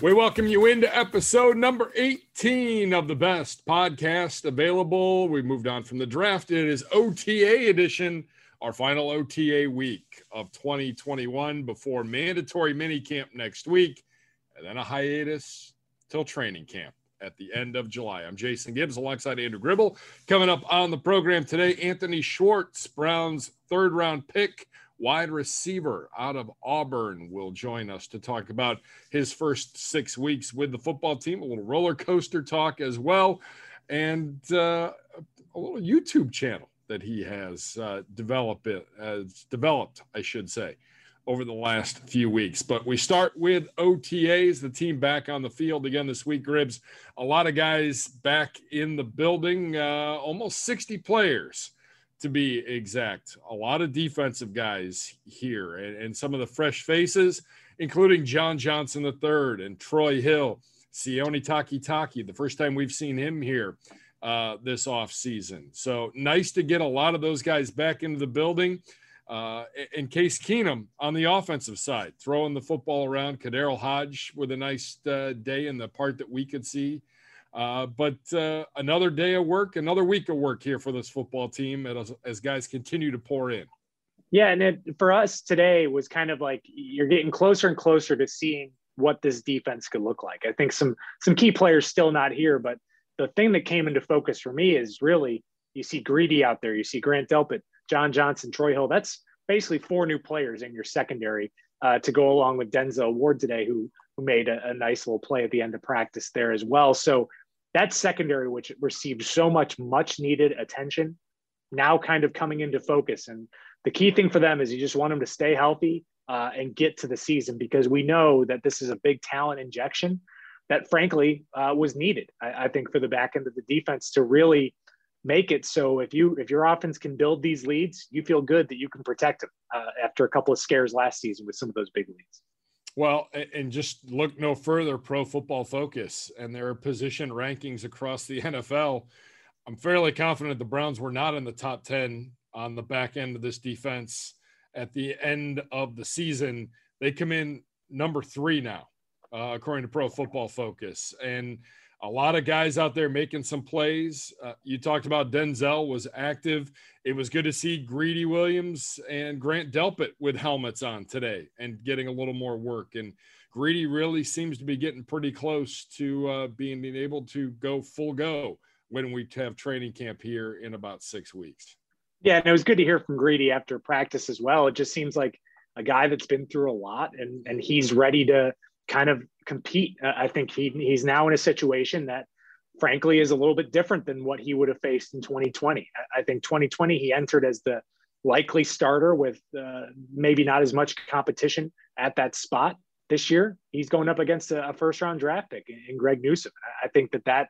We welcome you into episode number 18 of the best podcast available. We moved on from the draft. It is OTA edition, our final OTA week of 2021 before mandatory mini camp next week, and then a hiatus till training camp at the end of July. I'm Jason Gibbs alongside Andrew Gribble. Coming up on the program today, Anthony Schwartz, Brown's third round pick wide receiver out of Auburn, will join us to talk about his first six weeks with the football team. A little roller coaster talk as well, and uh, a little YouTube channel that he has uh, developed. Has developed, I should say, over the last few weeks. But we start with OTAs, the team back on the field again this week. Gribs, a lot of guys back in the building, uh, almost 60 players to be exact. A lot of defensive guys here and, and some of the fresh faces, including John Johnson III and Troy Hill, Sione Takitaki, the first time we've seen him here uh, this offseason. So nice to get a lot of those guys back into the building. Uh, in Case Keenum on the offensive side, throwing the football around, KhaDarel Hodge with a nice uh, day in the part that we could see. Uh, but uh, another day of work, another week of work here for this football team as, as guys continue to pour in. Yeah, and it, for us today was kind of like you're getting closer and closer to seeing what this defense could look like. I think some some key players still not here, but the thing that came into focus for me is really you see Greedy out there, you see Grant Delpit, John Johnson, Troy Hill. That's basically four new players in your secondary uh, to go along with Denzel Ward today, who who made a, a, nice little play at the end of practice there as well. So that secondary, which received so much much needed attention, now kind of coming into focus. And the key thing for them is you just want them to stay healthy uh, and get to the season because we know that this is a big talent injection that, frankly, uh, was needed. I, I think for the back end of the defense to really make it so if you if your offense can build these leads, you feel good that you can protect them uh, after a couple of scares last season with some of those big leads. Well, and just look no further, Pro Football Focus and their position rankings across the NFL. I'm fairly confident the Browns were not in the top 10 on the back end of this defense at the end of the season. They come in number three now, uh, according to Pro Football Focus. And a lot of guys out there making some plays. Uh, you talked about Denzel was active. It was good to see Greedy Williams and Grant Delpit with helmets on today and getting a little more work. And Greedy really seems to be getting pretty close to uh, being able to go full go when we have training camp here in about six weeks. Yeah, and it was good to hear from Greedy after practice as well. It just seems like a guy that's been through a lot and and he's ready to kind of compete. Uh, I think he he's now in a situation that frankly is a little bit different than what he would have faced in 2020. I, think 2020 he entered as the likely starter with uh, maybe not as much competition at that spot. This year he's going up against a, a first round draft pick in Greg Newsom. I think that that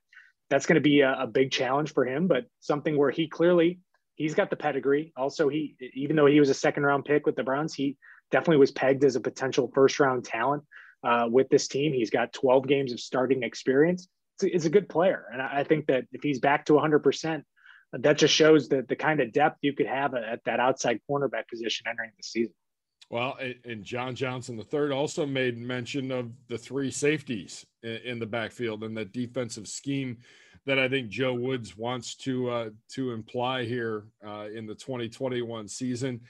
that's going to be a, a big challenge for him, but something where he clearly he's got the pedigree. Also, he even though he was a second round pick with the Browns, he definitely was pegged as a potential first round talent uh, with this team. He's got 12 games of starting experience. It's a, it's a good player. And I, I think that if he's back to 100%, that just shows that the kind of depth you could have at that outside cornerback position entering the season. Well, and John Johnson III also made mention of the three safeties in the backfield and the defensive scheme that I think Joe Woods wants to uh, to imply here uh, in the 2021 season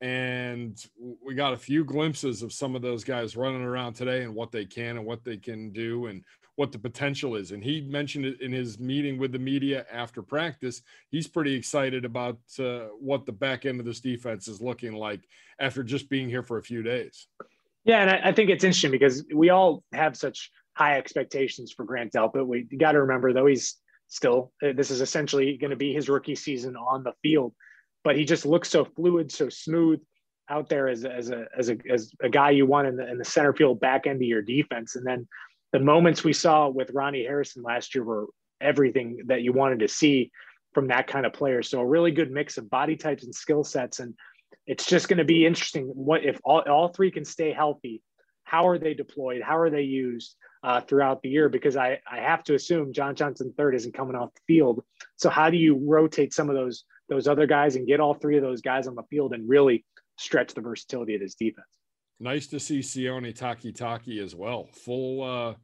and we got a few glimpses of some of those guys running around today and what they can and what they can do and what the potential is. And he mentioned it in his meeting with the media after practice he's pretty excited about uh, what the back end of this defense is looking like after just being here for a few days. Yeah and i, I think it's interesting because we all have such high expectations for grant delpit. We got to remember though he's still this is essentially going to be his rookie season on the field but he just looks so fluid, so smooth out there as, as a as a as a guy you want in the in the center field back end of your defense. And then the moments we saw with Ronnie Harrison last year were everything that you wanted to see from that kind of player. So a really good mix of body types and skill sets. And it's just going to be interesting what if all, all three can stay healthy. How are they deployed? How are they used uh, throughout the year? Because I, I have to assume John Johnson third isn't coming off the field. So how do you rotate some of those those other guys and get all three of those guys on the field and really stretch the versatility of this defense. Nice to see Sione Takitaki as well. Full uh,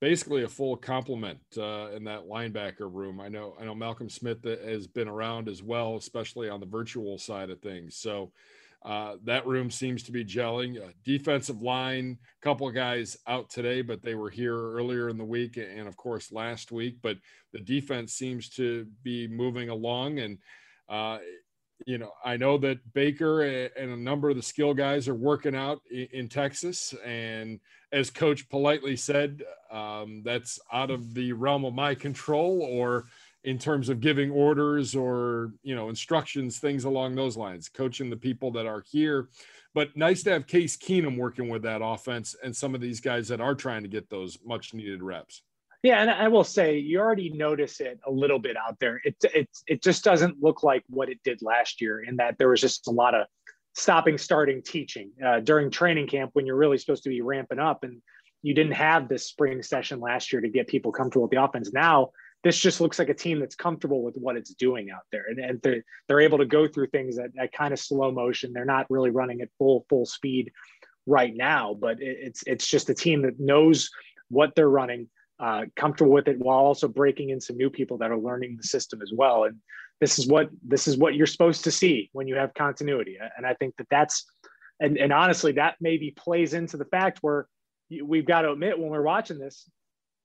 basically a full complement uh, in that linebacker room. I know I know Malcolm Smith has been around as well, especially on the virtual side of things. So uh, that room seems to be gelling. Uh, defensive line, a couple of guys out today, but they were here earlier in the week and, of course, last week. But the defense seems to be moving along. And, uh, you know, I know that Baker and a number of the skill guys are working out in, Texas. And as Coach politely said, um, that's out of the realm of my control or – in terms of giving orders or you know instructions things along those lines coaching the people that are here but nice to have case keenum working with that offense and some of these guys that are trying to get those much needed reps yeah and i will say you already notice it a little bit out there. It, it, it just doesn't look like what it did last year in that there was just a lot of stopping starting teaching. Uh, during training camp when you're really supposed to be ramping up and you didn't have this spring session last year to get people comfortable with the offense now this just looks like a team that's comfortable with what it's doing out there. And, and they're, they're able to go through things at, at kind of slow motion. They're not really running at full full speed right now but it's it's just a team that knows what they're running uh, comfortable with it while also breaking in some new people that are learning the system as well. And this is what this is what you're supposed to see when you have continuity. And i think that that's and, and honestly that maybe plays into the fact where we've got to admit when we're watching this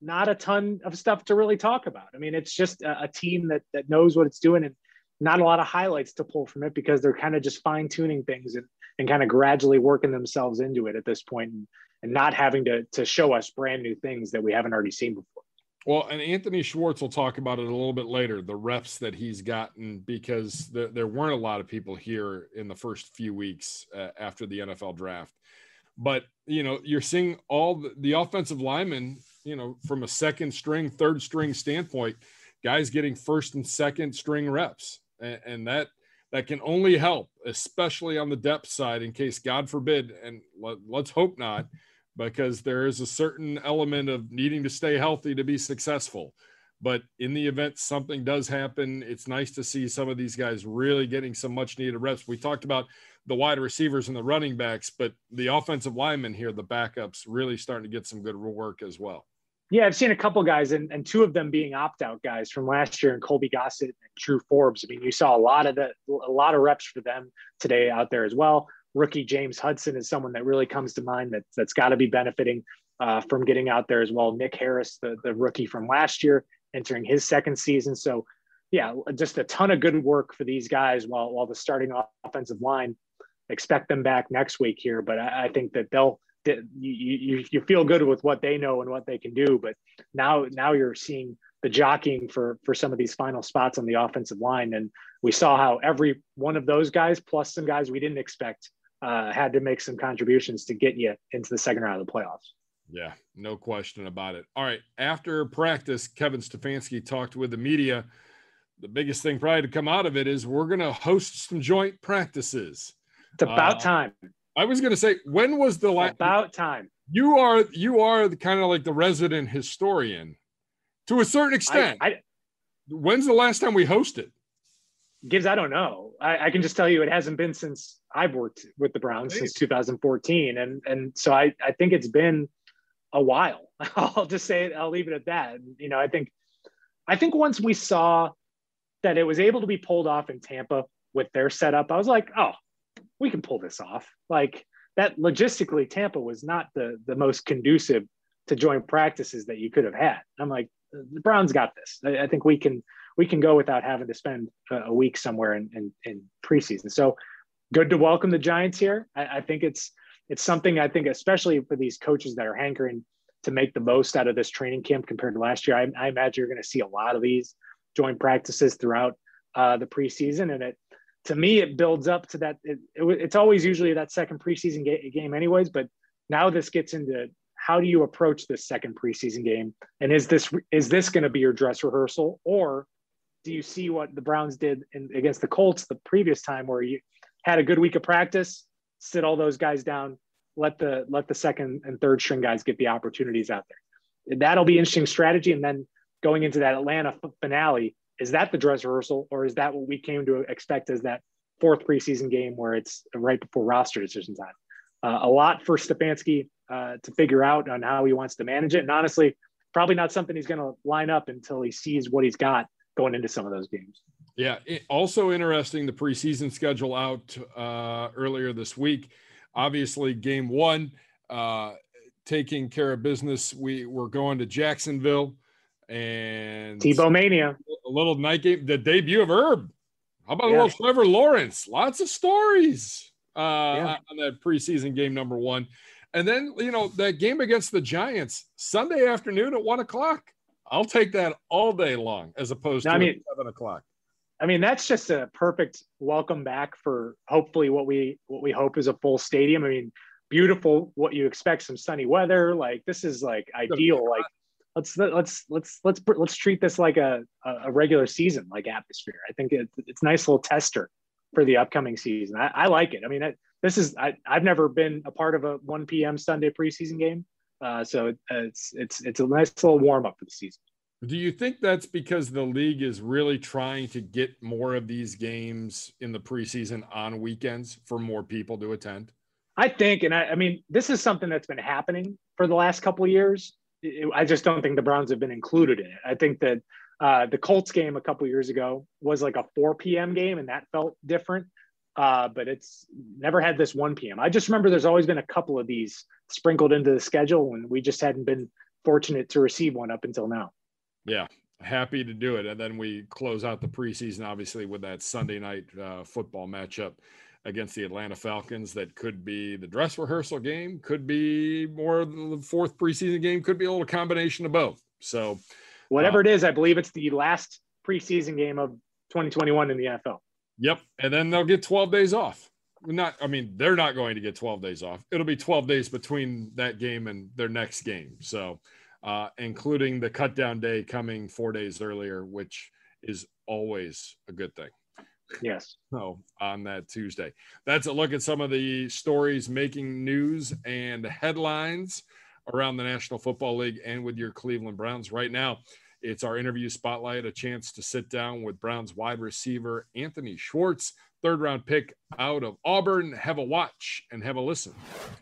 not a ton of stuff to really talk about. I mean, it's just a, a, team that that knows what it's doing and not a lot of highlights to pull from it because they're kind of just fine tuning things and, and kind of gradually working themselves into it at this point. And, and not having to, to show us brand new things that we haven't already seen before. Well, and Anthony Schwartz will talk about it a little bit later, the reps that he's gotten, because there, there weren't a lot of people here in the first few weeks uh, after the NFL draft. But, you know, you're seeing all the, the offensive linemen you know, from a second string, third string standpoint, guys getting first and second string reps. And, and that that can only help, especially on the depth side, in case God forbid, and let, let's hope not, because there is a certain element of needing to stay healthy to be successful. But in the event something does happen, it's nice to see some of these guys really getting some much needed reps. We talked about the wide receivers and the running backs, but the offensive linemen here, the backups, really starting to get some good work as well. Yeah, I've seen a couple guys, and, and two of them being opt out guys from last year, and Colby Gossett and Drew Forbes. I mean, you saw a lot of the a lot of reps for them today out there as well. Rookie James Hudson is someone that really comes to mind that that's got to be benefiting uh, from getting out there as well. Nick Harris, the the rookie from last year, entering his second season. So, yeah, just a ton of good work for these guys. While while the starting offensive line, expect them back next week here, but I, I think that they'll you, you, you feel good with what they know and what they can do. But now, now you're seeing the jockeying for, for some of these final spots on the offensive line. And we saw how every one of those guys, plus some guys we didn't expect, uh, had to make some contributions to get you into the second round of the playoffs. Yeah, no question about it. All right. After practice, Kevin Stefanski talked with the media. The biggest thing probably to come out of it is we're going to host some joint practices. It's about uh, time. I was going to say, when was the last? About time. You are you are the kind of like the resident historian, to a certain extent. I, I, When's the last time we hosted? Gibbs, I don't know. I, I, can just tell you it hasn't been since I've worked with the Browns since 2014, and and so I I think it's been a while. I'll just say it. I'll leave it at that. You know, I think I think once we saw that it was able to be pulled off in Tampa with their setup, I was like, oh, we can pull this off. Like that logistically, Tampa was not the the most conducive to joint practices that you could have had. I'm like, the Browns got this. I, I think we can we can go without having to spend a, week somewhere in, in, in, preseason. So good to welcome the Giants here. I, I think it's it's something I think, especially for these coaches that are hankering to make the most out of this training camp compared to last year. I, I imagine you're going to see a lot of these joint practices throughout uh, the preseason, and it to me, it builds up to that. It, it, it's always usually that second preseason ga- game, anyways. But now this gets into how do you approach this second preseason game, and is this is this going to be your dress rehearsal, or do you see what the Browns did in, against the Colts the previous time, where you had a good week of practice, sit all those guys down, let the let the second and third string guys get the opportunities out there. That'll be interesting strategy, and then going into that Atlanta finale, is that the dress rehearsal or is that what we came to expect as that fourth preseason game where it's right before roster decision time? Uh, a lot for Stefanski uh, to figure out on how he wants to manage it. And honestly, probably not something he's going to line up until he sees what he's got going into some of those games. Yeah. It, also interesting the preseason schedule out uh, earlier this week. Obviously, game one, uh, taking care of business. We we're going to Jacksonville and Tebow Mania. A little night game, the debut of Herb. How about yeah. a little Trevor Lawrence? Lots of stories uh, yeah. on that preseason game number one. And then, you know, that game against the Giants, Sunday afternoon at one o'clock. I'll take that all day long as opposed to I mean, seven o'clock. I mean, that's just a perfect welcome back for hopefully what we what we hope is a full stadium. I mean, beautiful what you expect, some sunny weather. Like this is like ideal. Like let's let's let's let's let's treat this like a a regular season like atmosphere. I think it, it's a nice little tester for the upcoming season. I, I like it. I mean, it, this is I, I've never been a part of a 1 p.m. Sunday preseason game, uh, so it's it's it's a nice little warm up for the season. Do you think that's because the league is really trying to get more of these games in the preseason on weekends for more people to attend? I think, and I, I mean, this is something that's been happening for the last couple of years. I just don't think the Browns have been included in it. I think that uh, the Colts game a couple years ago was like a 4 p.m. game, and that felt different uh, but it's never had this 1 p.m. I just remember there's always been a couple of these sprinkled into the schedule, and we just hadn't been fortunate to receive one up until now. Yeah, happy to do it. And then we close out the preseason, obviously, with that Sunday night uh, football matchup against the Atlanta Falcons. That could be the dress rehearsal game, could be more the fourth preseason game, could be a little combination of both. So, whatever uh, it is, I believe it's the last preseason game of 2021 in the NFL. Yep. And then they'll get 12 days off. Not, I mean, they're not going to get 12 days off. It'll be 12 days between that game and their next game. So, uh, including the cut down day coming four days earlier, which is always a good thing. Yes. So on that Tuesday, that's a look at some of the stories making news and headlines around the National Football League and with your Cleveland Browns right now. It's our interview spotlight, a chance to sit down with Browns wide receiver Anthony Schwartz, third round pick out of Auburn. Have a watch and have a listen.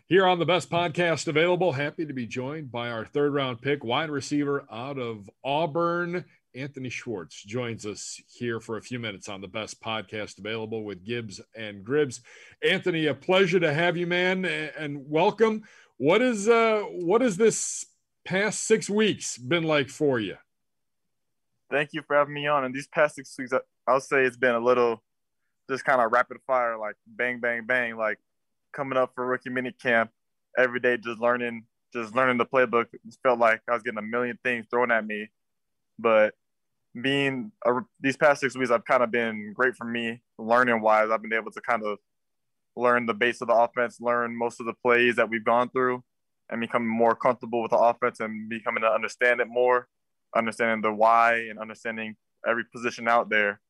Here on the best podcast available, happy to be joined by our third round pick wide receiver out of Auburn. Anthony Schwartz joins us here for a few minutes on the best podcast available with Gibbs and Gribbs. Anthony, a pleasure to have you, man, and welcome. What is uh what has this past six weeks been like for you? thank you for having me on. And these past six weeks, I'll say it's been a little just kind of rapid fire, like bang, bang, bang, like coming up for rookie mini camp every day, just learning, just learning the playbook. It felt like I was getting a million things thrown at me. But being a, these past six weeks, I've kind of been great for me learning wise. I've been able to kind of learn the base of the offense, learn most of the plays that we've gone through, and become more comfortable with the offense and becoming to understand it more understanding the why and understanding every position out there.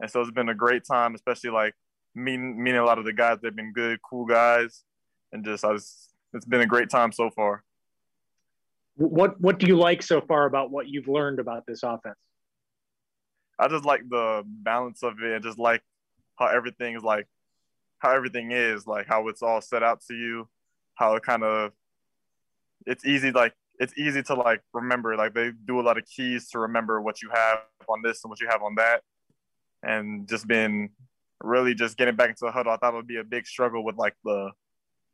And so it's been a great time, especially like meeting meeting a lot of the guys. They've been good, cool guys, and just I was, it's been a great time so far. What What do you like so far about what you've learned about this offense? I just like the balance of it, and just like how everything is like how everything is, like how it's all set out to you, how it kind of it's easy like it's easy to like remember. Like they do a lot of keys to remember what you have on this and what you have on that, and just been really just getting back into the huddle. I thought it would be a big struggle with like the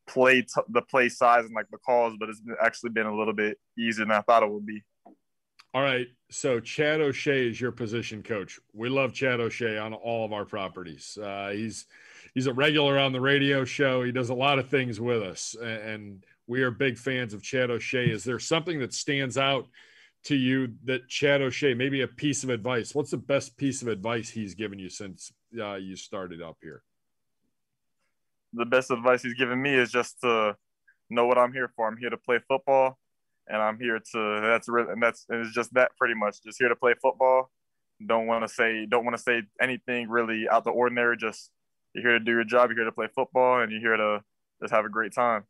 play t- the play size and like the calls, but it's actually been a little bit easier than I thought it would be. All right. So Chad O'Shea is your position coach. We love Chad O'Shea on all of our properties. Uh, he's he's a regular on the radio show. He does a lot of things with us, and we are big fans of Chad O'Shea. Is there something that stands out to you that Chad O'Shea, maybe a piece of advice? What's the best piece of advice he's given you since uh, you started up here? The best advice he's given me is just to know what I'm here for. I'm here to play football, and I'm here to. That's real, and that's and it's just that pretty much. Just here to play football. Don't want to say don't want to say anything really out the ordinary. Just you're here to do your job. You're here to play football, and you're here to just have a great time.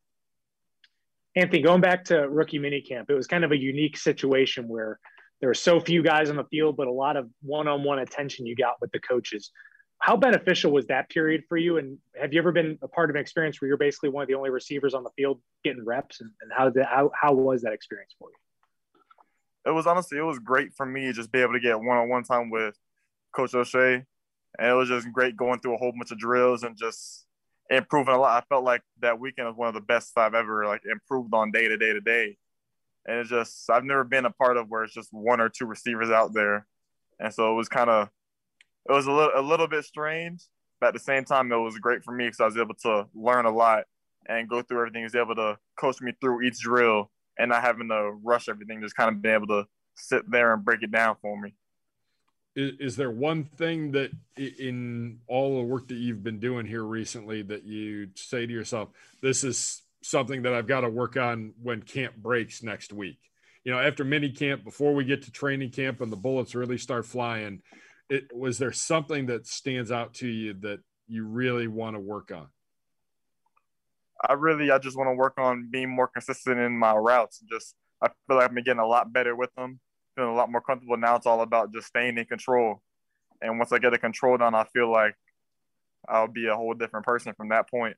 Anthony, going back to rookie minicamp, it was kind of a unique situation where there were so few guys on the field, but a lot of one-on-one attention you got with the coaches. How beneficial was that period for you? And have you ever been a part of an experience where you're basically one of the only receivers on the field getting reps? And, and how, did, how how was that experience for you? it was honestly it was great for me just be able to get one on one time with Coach O'Shea, and it was just great going through a whole bunch of drills and just improving a lot. I felt like that weekend was one of the best I've ever like improved on day to day to day, and it's just I've never been a part of where it's just one or two receivers out there, and so it was kind of it was a little a little bit strange, but at the same time it was great for me because I was able to learn a lot and go through everything. He was able to coach me through each drill and not having to rush everything, just kind of being able to sit there and break it down for me. Is, is there one thing that in all the work that you've been doing here recently that you say to yourself, this is something that I've got to work on when camp breaks next week? You know, after mini camp, before we get to training camp and the bullets really start flying, it was there something that stands out to you that you really want to work on? I really, I just want to work on being more consistent in my routes. Just, I feel like I'm getting a lot better with them, feeling a lot more comfortable. Now it's all about just staying in control. And once I get the control done, I feel like I'll be a whole different person from that point.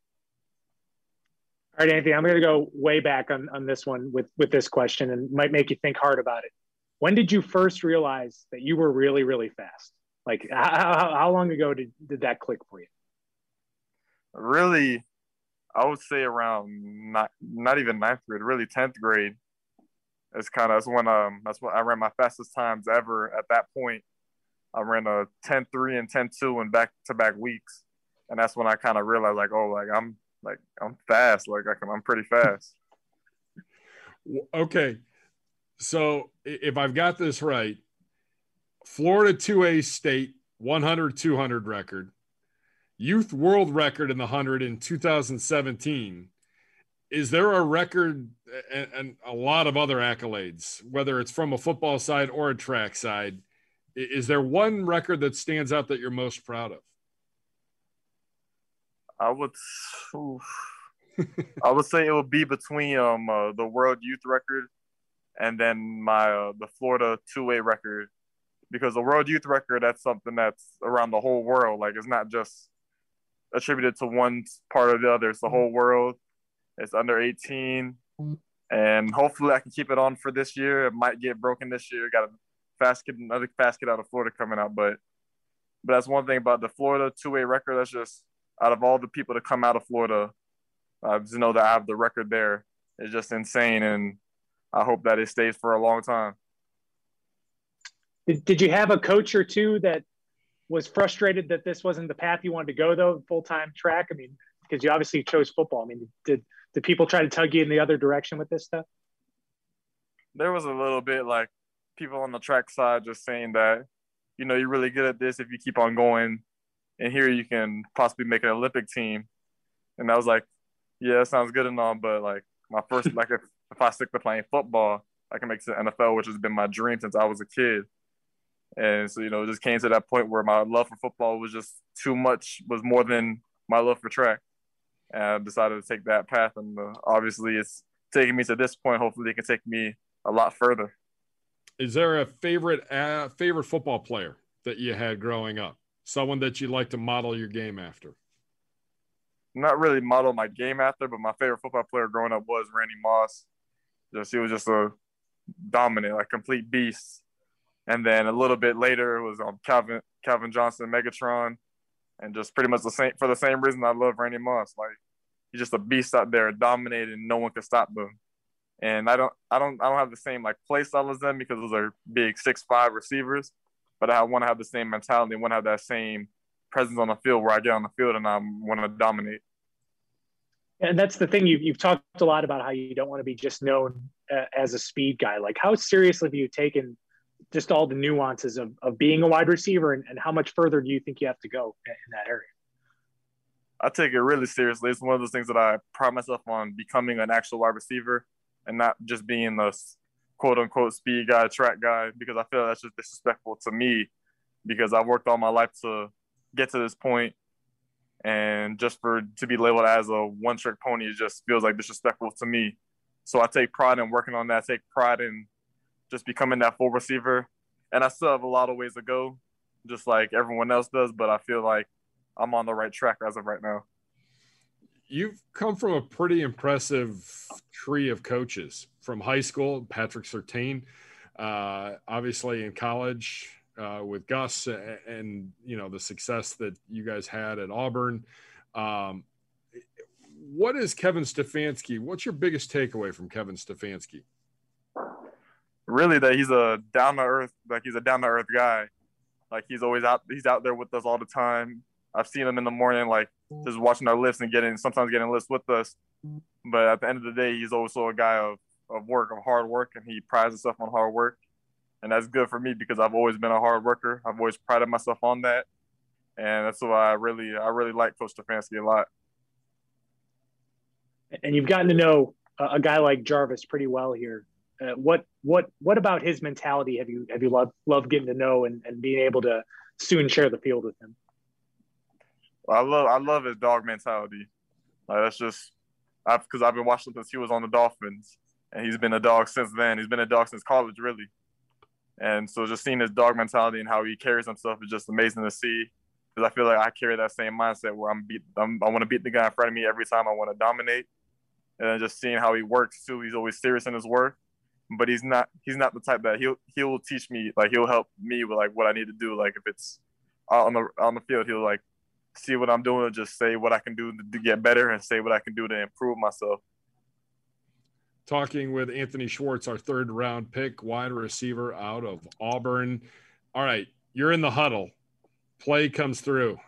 All right, Anthony, I'm going to go way back on, on this one with, with this question and might make you think hard about it. When did you first realize that you were really, really fast? Like, how, how long ago did, did that click for you? Really, I would say around not not even ninth grade, really tenth grade. It's kind of that's when um that's when I ran my fastest times ever at that point. I ran a 10-3 and 10-2 in back to back weeks, and that's when I kind of realized like oh like I'm like I'm fast like I can, I'm pretty fast. Okay, so if I've got this right, Florida 2A state 100 200 record, youth world record in the 100 in 2017 is there a record and, and, a lot of other accolades whether it's from a football side or a track side? Is there one record that stands out that you're most proud of? I would i would say it would be between um uh, the world youth record and then my uh, the florida 2a record because the world youth record that's something that's around the whole world like it's not just attributed to one part or the other. It's the whole world. It's under 18. And hopefully I can keep it on for this year. It might get broken this year. Got a fast kid, another fast kid out of Florida coming out. But but that's one thing about the Florida 2A record. That's just out of all the people to come out of Florida, uh, just know that I have the record there. It's just insane. And I hope that it stays for a long time. Did, did you have a coach or two that was frustrated that this wasn't the path you wanted to go though full time track. I mean, because you obviously chose football. I mean, did did people try to tug you in the other direction with this stuff? There was a little bit like people on the track side just saying that, you know, you're really good at this if you keep on going, and here you can possibly make an Olympic team. And I was like, yeah, that sounds good and all, but like my first like if, if I stick to playing football, I can make it to the NFL, which has been my dream since I was a kid. And so, you know, it just came to that point where my love for football was just too much, was more than my love for track. And I decided to take that path. And uh, obviously, it's taking me to this point. Hopefully, it can take me a lot further. Is there a favorite uh, favorite football player that you had growing up? Someone that you like to model your game after? Not really model my game after, but my favorite football player growing up was Randy Moss. Just he was just a dominant, like complete beast and then a little bit later it was um, Calvin Calvin Johnson, Megatron, and just pretty much the same for the same reason I love Randy Moss. Like he's just a beast out there, dominating, no one can stop him. And I don't I don't I don't have the same like play style as them because those are big six five receivers, but I want to have the same mentality, want to have that same presence on the field where I get on the field and I want to dominate. And that's the thing you've, you've talked a lot about how you don't want to be just known uh, as a speed guy. Like, how seriously have you taken just all the nuances of, of being a wide receiver and, and how much further do you think you have to go in, that area? I take it really seriously. It's one of those things that I pride myself on becoming an actual wide receiver and not just being the quote unquote speed guy, track guy, because I feel that's just disrespectful to me because I've worked all my life to get to this point and just for to be labeled as a one trick pony it just feels like disrespectful to me. So I take pride in working on that. I take pride in just becoming that full receiver. And I still have a lot of ways to go, just like everyone else does. But I feel like I'm on the right track as of right now. You've come from a pretty impressive tree of coaches from high school, Patrick Surtain, uh, obviously in college uh, with Gus and, and, you know the success that you guys had at Auburn. Um, what is Kevin Stefanski? What's your biggest takeaway from Kevin Stefanski? Really, that he's a down to earth, like he's a down to earth guy. Like he's always out, he's out there with us all the time. I've seen him in the morning, like just watching our lifts and getting sometimes getting lifts with us. But at the end of the day, he's also a guy of, of work, of hard work, and he prides himself on hard work. And that's good for me because I've always been a hard worker. I've always prided myself on that. And that's why I really I really like Coach Stefanski a lot. And you've gotten to know a guy like Jarvis pretty well here. Uh, what what what about his mentality have you have you loved loved getting to know and, and being able to soon share the field with him? I love I love his dog mentality. Like that's just because I've, I've been watching since he was on the Dolphins, and he's been a dog since then. He's been a dog since college, really. And so just seeing his dog mentality and how he carries himself is just amazing to see. Because I feel like I carry that same mindset where I'm beat. I'm, I want to beat the guy in front of me every time. I want to dominate, and just seeing how he works too. He's always serious in his work, but he's not. He's not the type that he'll he'll teach me. Like he'll help me with like what I need to do. Like if it's on the on the field, he'll like see what I'm doing just say what I can do to get better and say what I can do to improve myself. Talking with Anthony Schwartz, our third round pick, wide receiver out of Auburn. All right, you're in the huddle. Play comes through.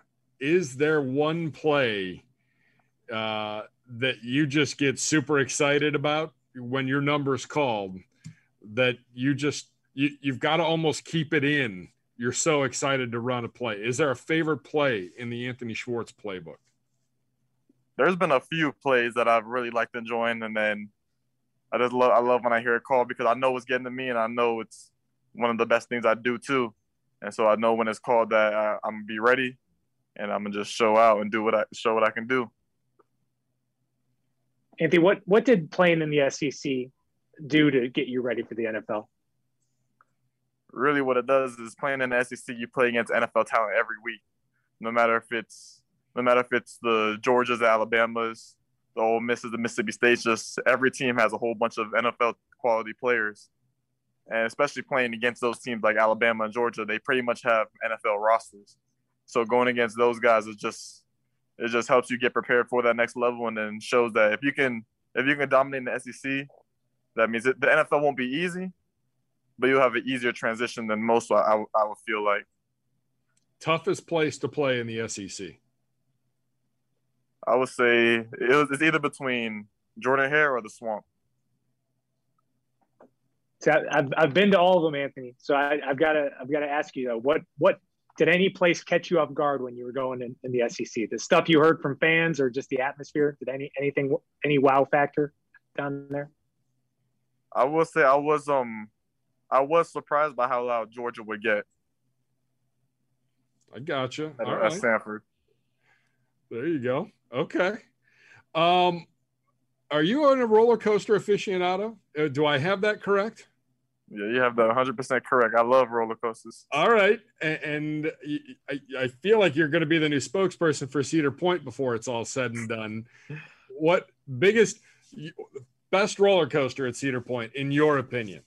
Is there one play uh, that you just get super excited about when your number's called that you just you, you've got to almost keep it in you're so excited to run a play. Is there a favorite play in the Anthony Schwartz playbook? There's been a few plays that I've really liked enjoying, and then I just love I love when I hear a call because I know it's getting to me, and I know it's one of the best things I do too. And so I know when it's called that I, I'm gonna be ready, and I'm gonna just show out and do what I show what I can do. Anthony, what what did playing in the SEC do to get you ready for the NFL? really what it does is playing in the SEC, you play against NFL talent every week, no matter if it's no matter if it's the Georgias, the Alabamas, the Ole Misses, the Mississippi States. Just every team has a whole bunch of NFL quality players, and especially playing against those teams like Alabama and Georgia, they pretty much have NFL rosters. So going against those guys is just it just helps you get prepared for that next level, and then shows that if you can if you can dominate in the SEC, that means it, the NFL won't be easy, but you'll have an easier transition than most. I, I would feel like toughest place to play in the SEC. I would say it was, it's either between Jordan Hare or the Swamp. So I've, I've been to all of them, Anthony. So I, have got to I've got to ask you though, what what did any place catch you off guard when you were going in, in the SEC? The stuff you heard from fans or just the atmosphere? Did any anything any wow factor down there? I will say I was um I was surprised by how loud Georgia would get. I gotcha. At, All at right. Sanford. There you go. Okay. Um, are you on a roller coaster aficionado? Uh, do I have that correct? Yeah, you have that 100% correct. I love roller coasters. All right. And, and I, I feel like you're going to be the new spokesperson for Cedar Point before it's all said and done. What biggest, best roller coaster at Cedar Point, in your opinion?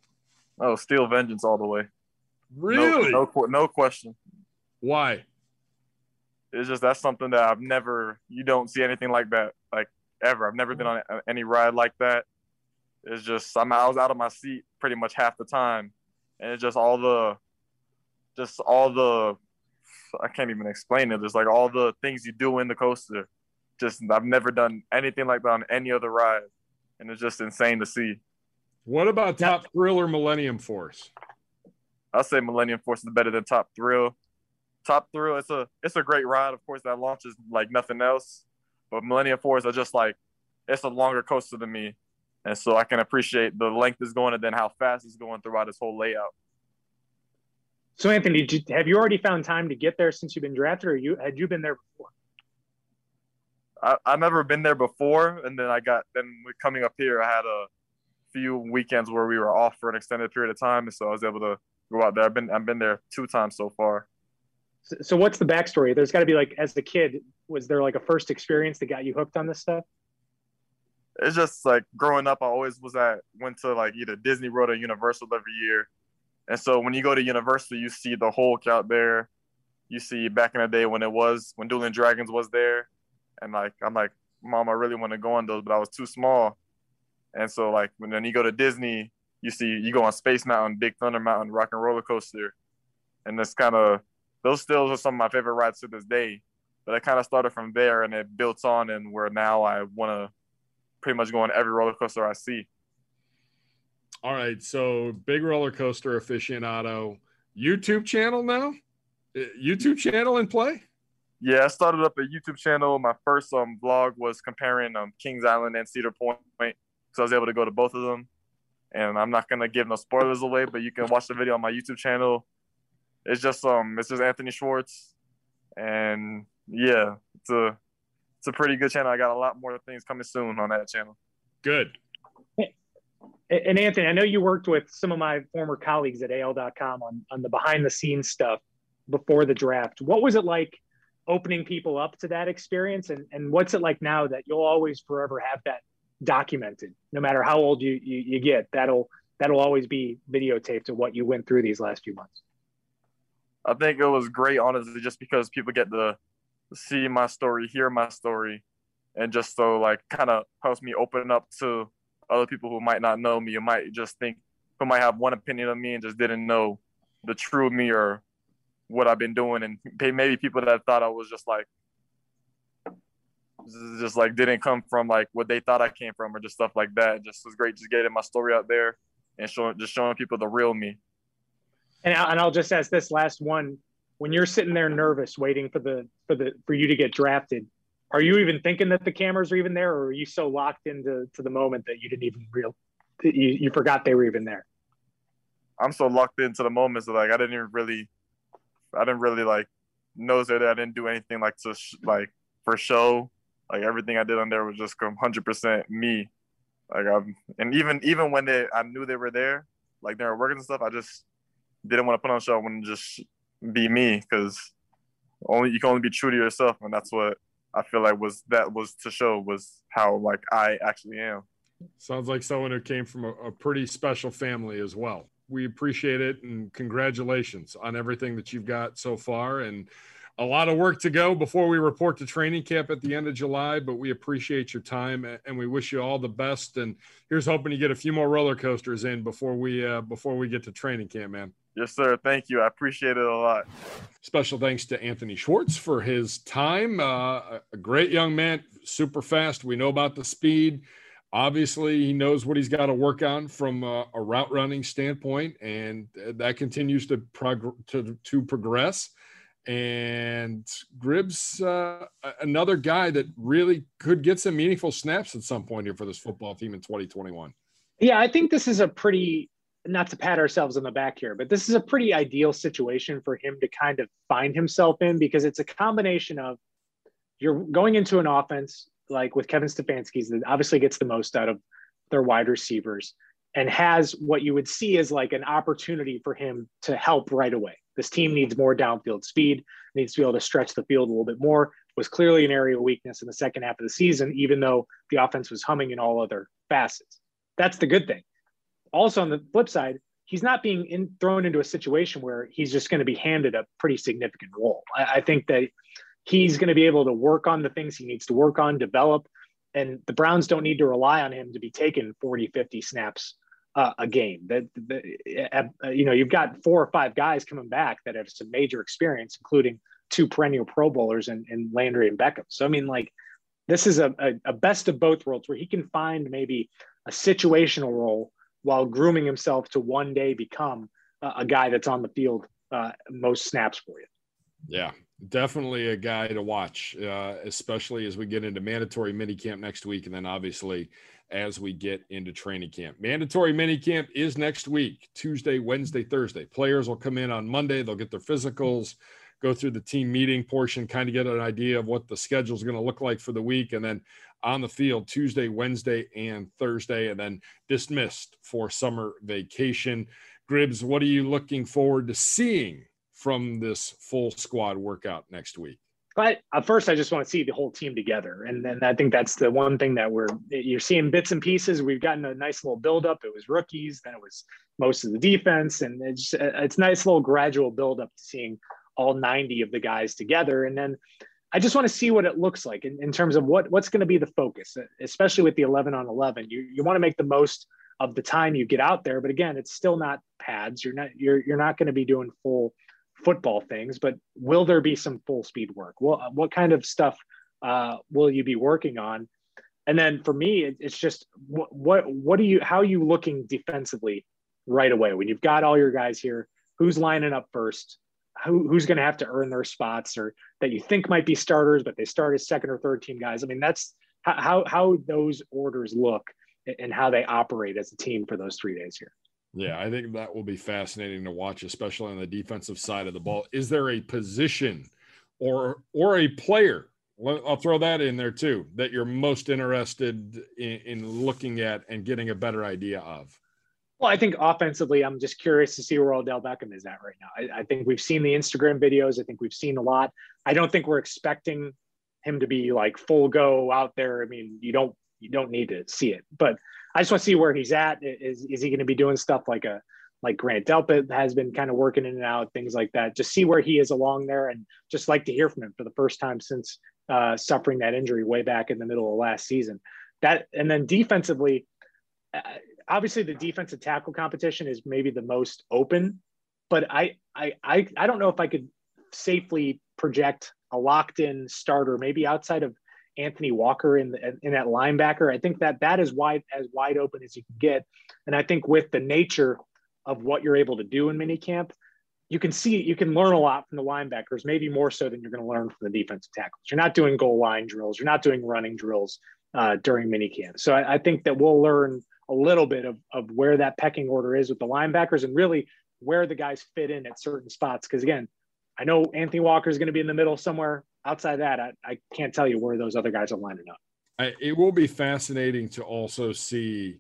Oh, Steel Vengeance all the way. Really? No, no, no question. Why? It's just that's something that I've never. You don't see anything like that, like ever. I've never been on any ride like that. It's just I'm, I was out of my seat pretty much half the time, and it's just all the, just all the, I can't even explain it. Just like all the things you do in the coaster. Just I've never done anything like that on any other ride, and it's just insane to see. What about Top Thrill or Millennium Force? I'll say Millennium Force is better than Top Thrill. Top Thrill, it's a it's a great ride. Of course, that launches like nothing else. But Millennium Force are just like it's a longer coaster than me, and so I can appreciate the length is going and then how fast it's going throughout this whole layout. So, Anthony, you, have you already found time to get there since you've been drafted, or you had you been there before? I, I've never been there before, and then I got then coming up here, I had a few weekends where we were off for an extended period of time, and so I was able to go out there. I've been I've been there two times so far. So, so what's the backstory? There's got to be like, as a kid, was there like a first experience that got you hooked on this stuff? It's just like growing up, I always was at went to like either Disney World or Universal every year, And so when you go to Universal, you see the Hulk out there. You see back in the day when it was when Dueling Dragons was there, and like I'm like, Mom, I really want to go on those, but I was too small. And so like when then you go to Disney, you see you go on Space Mountain, Big Thunder Mountain, Rock and Roller Coaster, and that's kind of those still are some of my favorite rides to this day. But I kind of started from there, and it built on, and where now I want to pretty much go on every roller coaster I see. All right, so big roller coaster aficionado, YouTube channel now, YouTube channel in play. Yeah, I started up a YouTube channel. My first um vlog was comparing um Kings Island and Cedar Point, so I was able to go to both of them. And I'm not gonna give no spoilers away, but you can watch the video on my YouTube channel. It's just um, it's just Anthony Schwartz, and yeah, it's a it's a pretty good channel. I got a lot more things coming soon on that channel. Good. And Anthony, I know you worked with some of my former colleagues at AL.com on on the behind the scenes stuff before the draft. What was it like opening people up to that experience, and and what's it like now that you'll always forever have that documented, no matter how old you you, you get? That'll that'll always be videotaped of what you went through these last few months. I think it was great, honestly, just because people get to see my story, hear my story, and just so like kind of helps me open up to other people who might not know me, who might just think, who might have one opinion of me and just didn't know the true me or what I've been doing, and maybe people that thought I was just like, just like didn't come from like what they thought I came from or just stuff like that. Just was great, just getting my story out there and showing, just showing people the real me. And, and I'll just ask this last one: When you're sitting there nervous, waiting for the for the for you to get drafted, are you even thinking that the cameras are even there, or are you so locked into to the moment that you didn't even real you you forgot they were even there? I'm so locked into the moments that like I didn't even really, I didn't really like know that I didn't do anything like to sh- like for show. Like everything I did on there was just 100% me. Like I'm, and even even when they I knew they were there, like they were working and stuff, I just didn't want to put on a show. I wanted to just be me because only you can only be true to yourself, and that's what I feel like was that was to show was how like I actually am. Sounds like someone who came from a, a pretty special family as well. We appreciate it and congratulations on everything that you've got so far and a lot of work to go before we report to training camp at the end of July, but we appreciate your time and we wish you all the best. And here's hoping to get a few more roller coasters in before we uh, before we get to training camp, man. Yes, sir. Thank you. I appreciate it a lot. Special thanks to Anthony Schwartz for his time. Uh, a great young man, super fast. We know about the speed. Obviously, he knows what he's got to work on from a, a route running standpoint, and that continues to, prog- to, to progress. And Gribbs, uh, another guy that really could get some meaningful snaps at some point here for this football team in 2021. Yeah, I think this is a pretty not to pat ourselves on the back here, but this is a pretty ideal situation for him to kind of find himself in because it's a combination of you're going into an offense like with Kevin Stefanski's that obviously gets the most out of their wide receivers and has what you would see as like an opportunity for him to help right away. This team needs more downfield speed, needs to be able to stretch the field a little bit more. Was clearly an area of weakness in the second half of the season, even though the offense was humming in all other facets. That's the good thing also on the flip side, he's not being in, thrown into a situation where he's just going to be handed a pretty significant role. I, I think that he's going to be able to work on the things he needs to work on, develop, and the Browns don't need to rely on him to be taking 40, 50 snaps uh, a game. That, uh, you know, you've got four or five guys coming back that have some major experience, including two perennial Pro Bowlers and, and Landry and Beckham. So I mean, like, this is a, a, a best of both worlds where he can find maybe a situational role while grooming himself to one day become uh, a guy that's on the field uh, most snaps for you. Yeah, definitely a guy to watch, uh, especially as we get into mandatory minicamp next week, and then obviously as we get into training camp. Mandatory minicamp is next week, Tuesday, Wednesday, Thursday. Players will come in on Monday. They'll get their physicals, go through the team meeting portion, kind of get an idea of what the schedule is going to look like for the week, and then on the field Tuesday, Wednesday, and Thursday, and then dismissed for summer vacation. Gribbs, what are you looking forward to seeing from this full squad workout next week? but at first, I just want to see the whole team together, and then I think that's the one thing that we're you're seeing bits and pieces. We've gotten a nice little buildup. It was rookies, then it was most of the defense, and uh, it's it's nice little gradual buildup to seeing all 90 of the guys together, and then I just want to see what it looks like in, in terms of what what's going to be the focus, uh, especially with the 11 on 11. You you want to make the most of the time you get out there, but again, it's still not pads. You're not you're you're not going to be doing full football things, but will there be some full speed work? Well, what kind of stuff uh, will you be working on? And then for me, it, it's just what, what what are you how are you looking defensively right away when you've got all your guys here? Who's lining up first? Who, who's going to have to earn their spots or that you think might be starters, but they start as second or third team guys? I mean, that's how how those orders look and how they operate as a team for those three days here. Yeah, I think that will be fascinating to watch, especially on the defensive side of the ball. Is there a position or or a player? I'll throw that in there too that you're most interested in, in looking at and getting a better idea of. Well, I think offensively, I'm just curious to see where Odell Beckham is at right now. I, I, think we've seen the Instagram videos. I think we've seen a lot. I don't think we're expecting him to be like full go out there. I mean, you don't you don't need to see it, but I just want to see where he's at. Is is he going to be doing stuff like a like Grant Delpit has been kind of working in and out, things like that. Just see where he is along there, and just like to hear from him for the first time since uh, suffering that injury way back in the middle of last season. That and then defensively, uh, obviously the defensive tackle competition is maybe the most open, but I I I, I don't know if I could safely project a locked in starter, maybe outside of Anthony Walker in the, in that linebacker. I think that that is wide as wide open as you can get, and I think with the nature of what you're able to do in minicamp, you can see you can learn a lot from the linebackers, maybe more so than you're going to learn from the defensive tackles. You're not doing goal line drills, you're not doing running drills uh, during minicamp. So I, I think that we'll learn a little bit of, of where that pecking order is with the linebackers and really where the guys fit in at certain spots. Because again, I know Anthony Walker is going to be in the middle somewhere outside that, I, I can't tell you where those other guys are lining up. I, it will be fascinating to also see.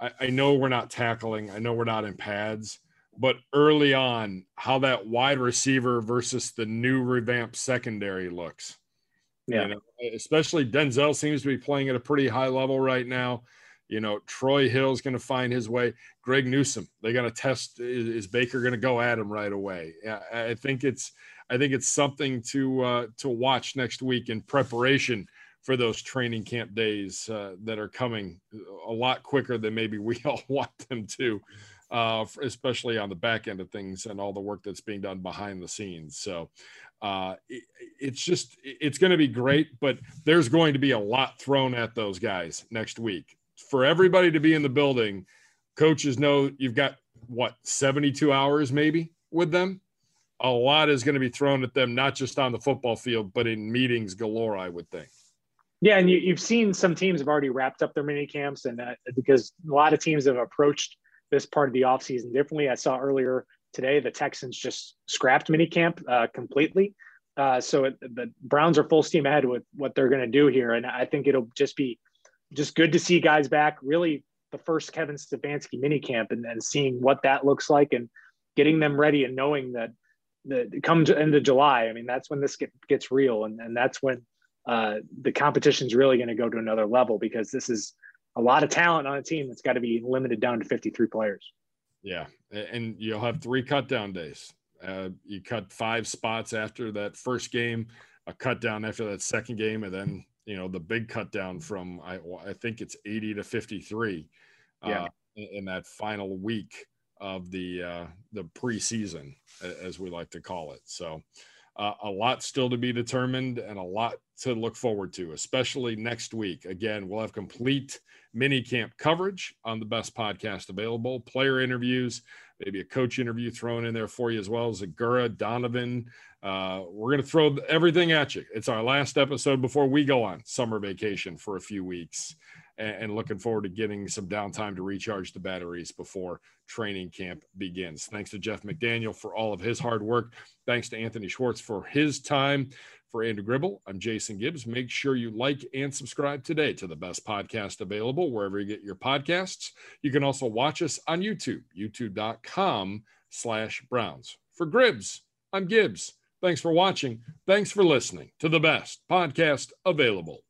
I, I know we're not tackling, I know we're not in pads, but early on, how that wide receiver versus the new revamped secondary looks. Yeah. You know, especially Denzel seems to be playing at a pretty high level right now. You know, Troy Hill's going to find his way. Greg Newsome, they're going to test. Is, is Baker going to go at him right away? I think it's I think it's something to uh, to watch next week in preparation for those training camp days uh, that are coming a lot quicker than maybe we all want them to, uh, especially on the back end of things and all the work that's being done behind the scenes. So uh, it, it's just it's going to be great, but there's going to be a lot thrown at those guys next week for everybody to be in the building. Coaches know you've got what 72 hours maybe with them a lot is going to be thrown at them, not just on the football field, but in meetings galore, I would think. Yeah, and you, have seen some teams have already wrapped up their mini camps, and uh, because a lot of teams have approached this part of the offseason differently. I saw earlier today the Texans just scrapped mini camp uh, completely. Uh, so it, the Browns are full steam ahead with what they're going to do here, and I think it'll just be just good to see guys back. Really, the first Kevin Stefanski mini camp, and, and seeing what that looks like, and getting them ready, and knowing that the come to into July, I mean, that's when this get, gets real, and, and that's when uh, the competition is really going to go to another level because this is a lot of talent on a team that's got to be limited down to 53 players. Yeah, and you'll have three cut down days. Uh, you cut five spots after that first game, a cut down after that second game, and then you know the big cut down from I, I think it's 80 to 53 yeah. uh, in that final week of the uh, the preseason, as we like to call it. So, uh, a lot still to be determined, and a lot to look forward to, especially next week. Again, we'll have complete mini camp coverage on the best podcast available, player interviews, maybe a coach interview thrown in there for you as well. Zegura, Donovan. Uh, we're going to throw everything at you. It's our last episode before we go on summer vacation for a few weeks and, looking forward to getting some downtime to recharge the batteries before training camp begins. Thanks to Jeff McDaniel for all of his hard work. Thanks to Anthony Schwartz for his time. For Andrew Gribble, I'm Jason Gibbs. Make sure you like and subscribe today to the best podcast available wherever you get your podcasts. You can also watch us on YouTube, youtube.com slash Browns. For Gribs, I'm Gibbs. Thanks for watching. Thanks for listening to the best podcast available.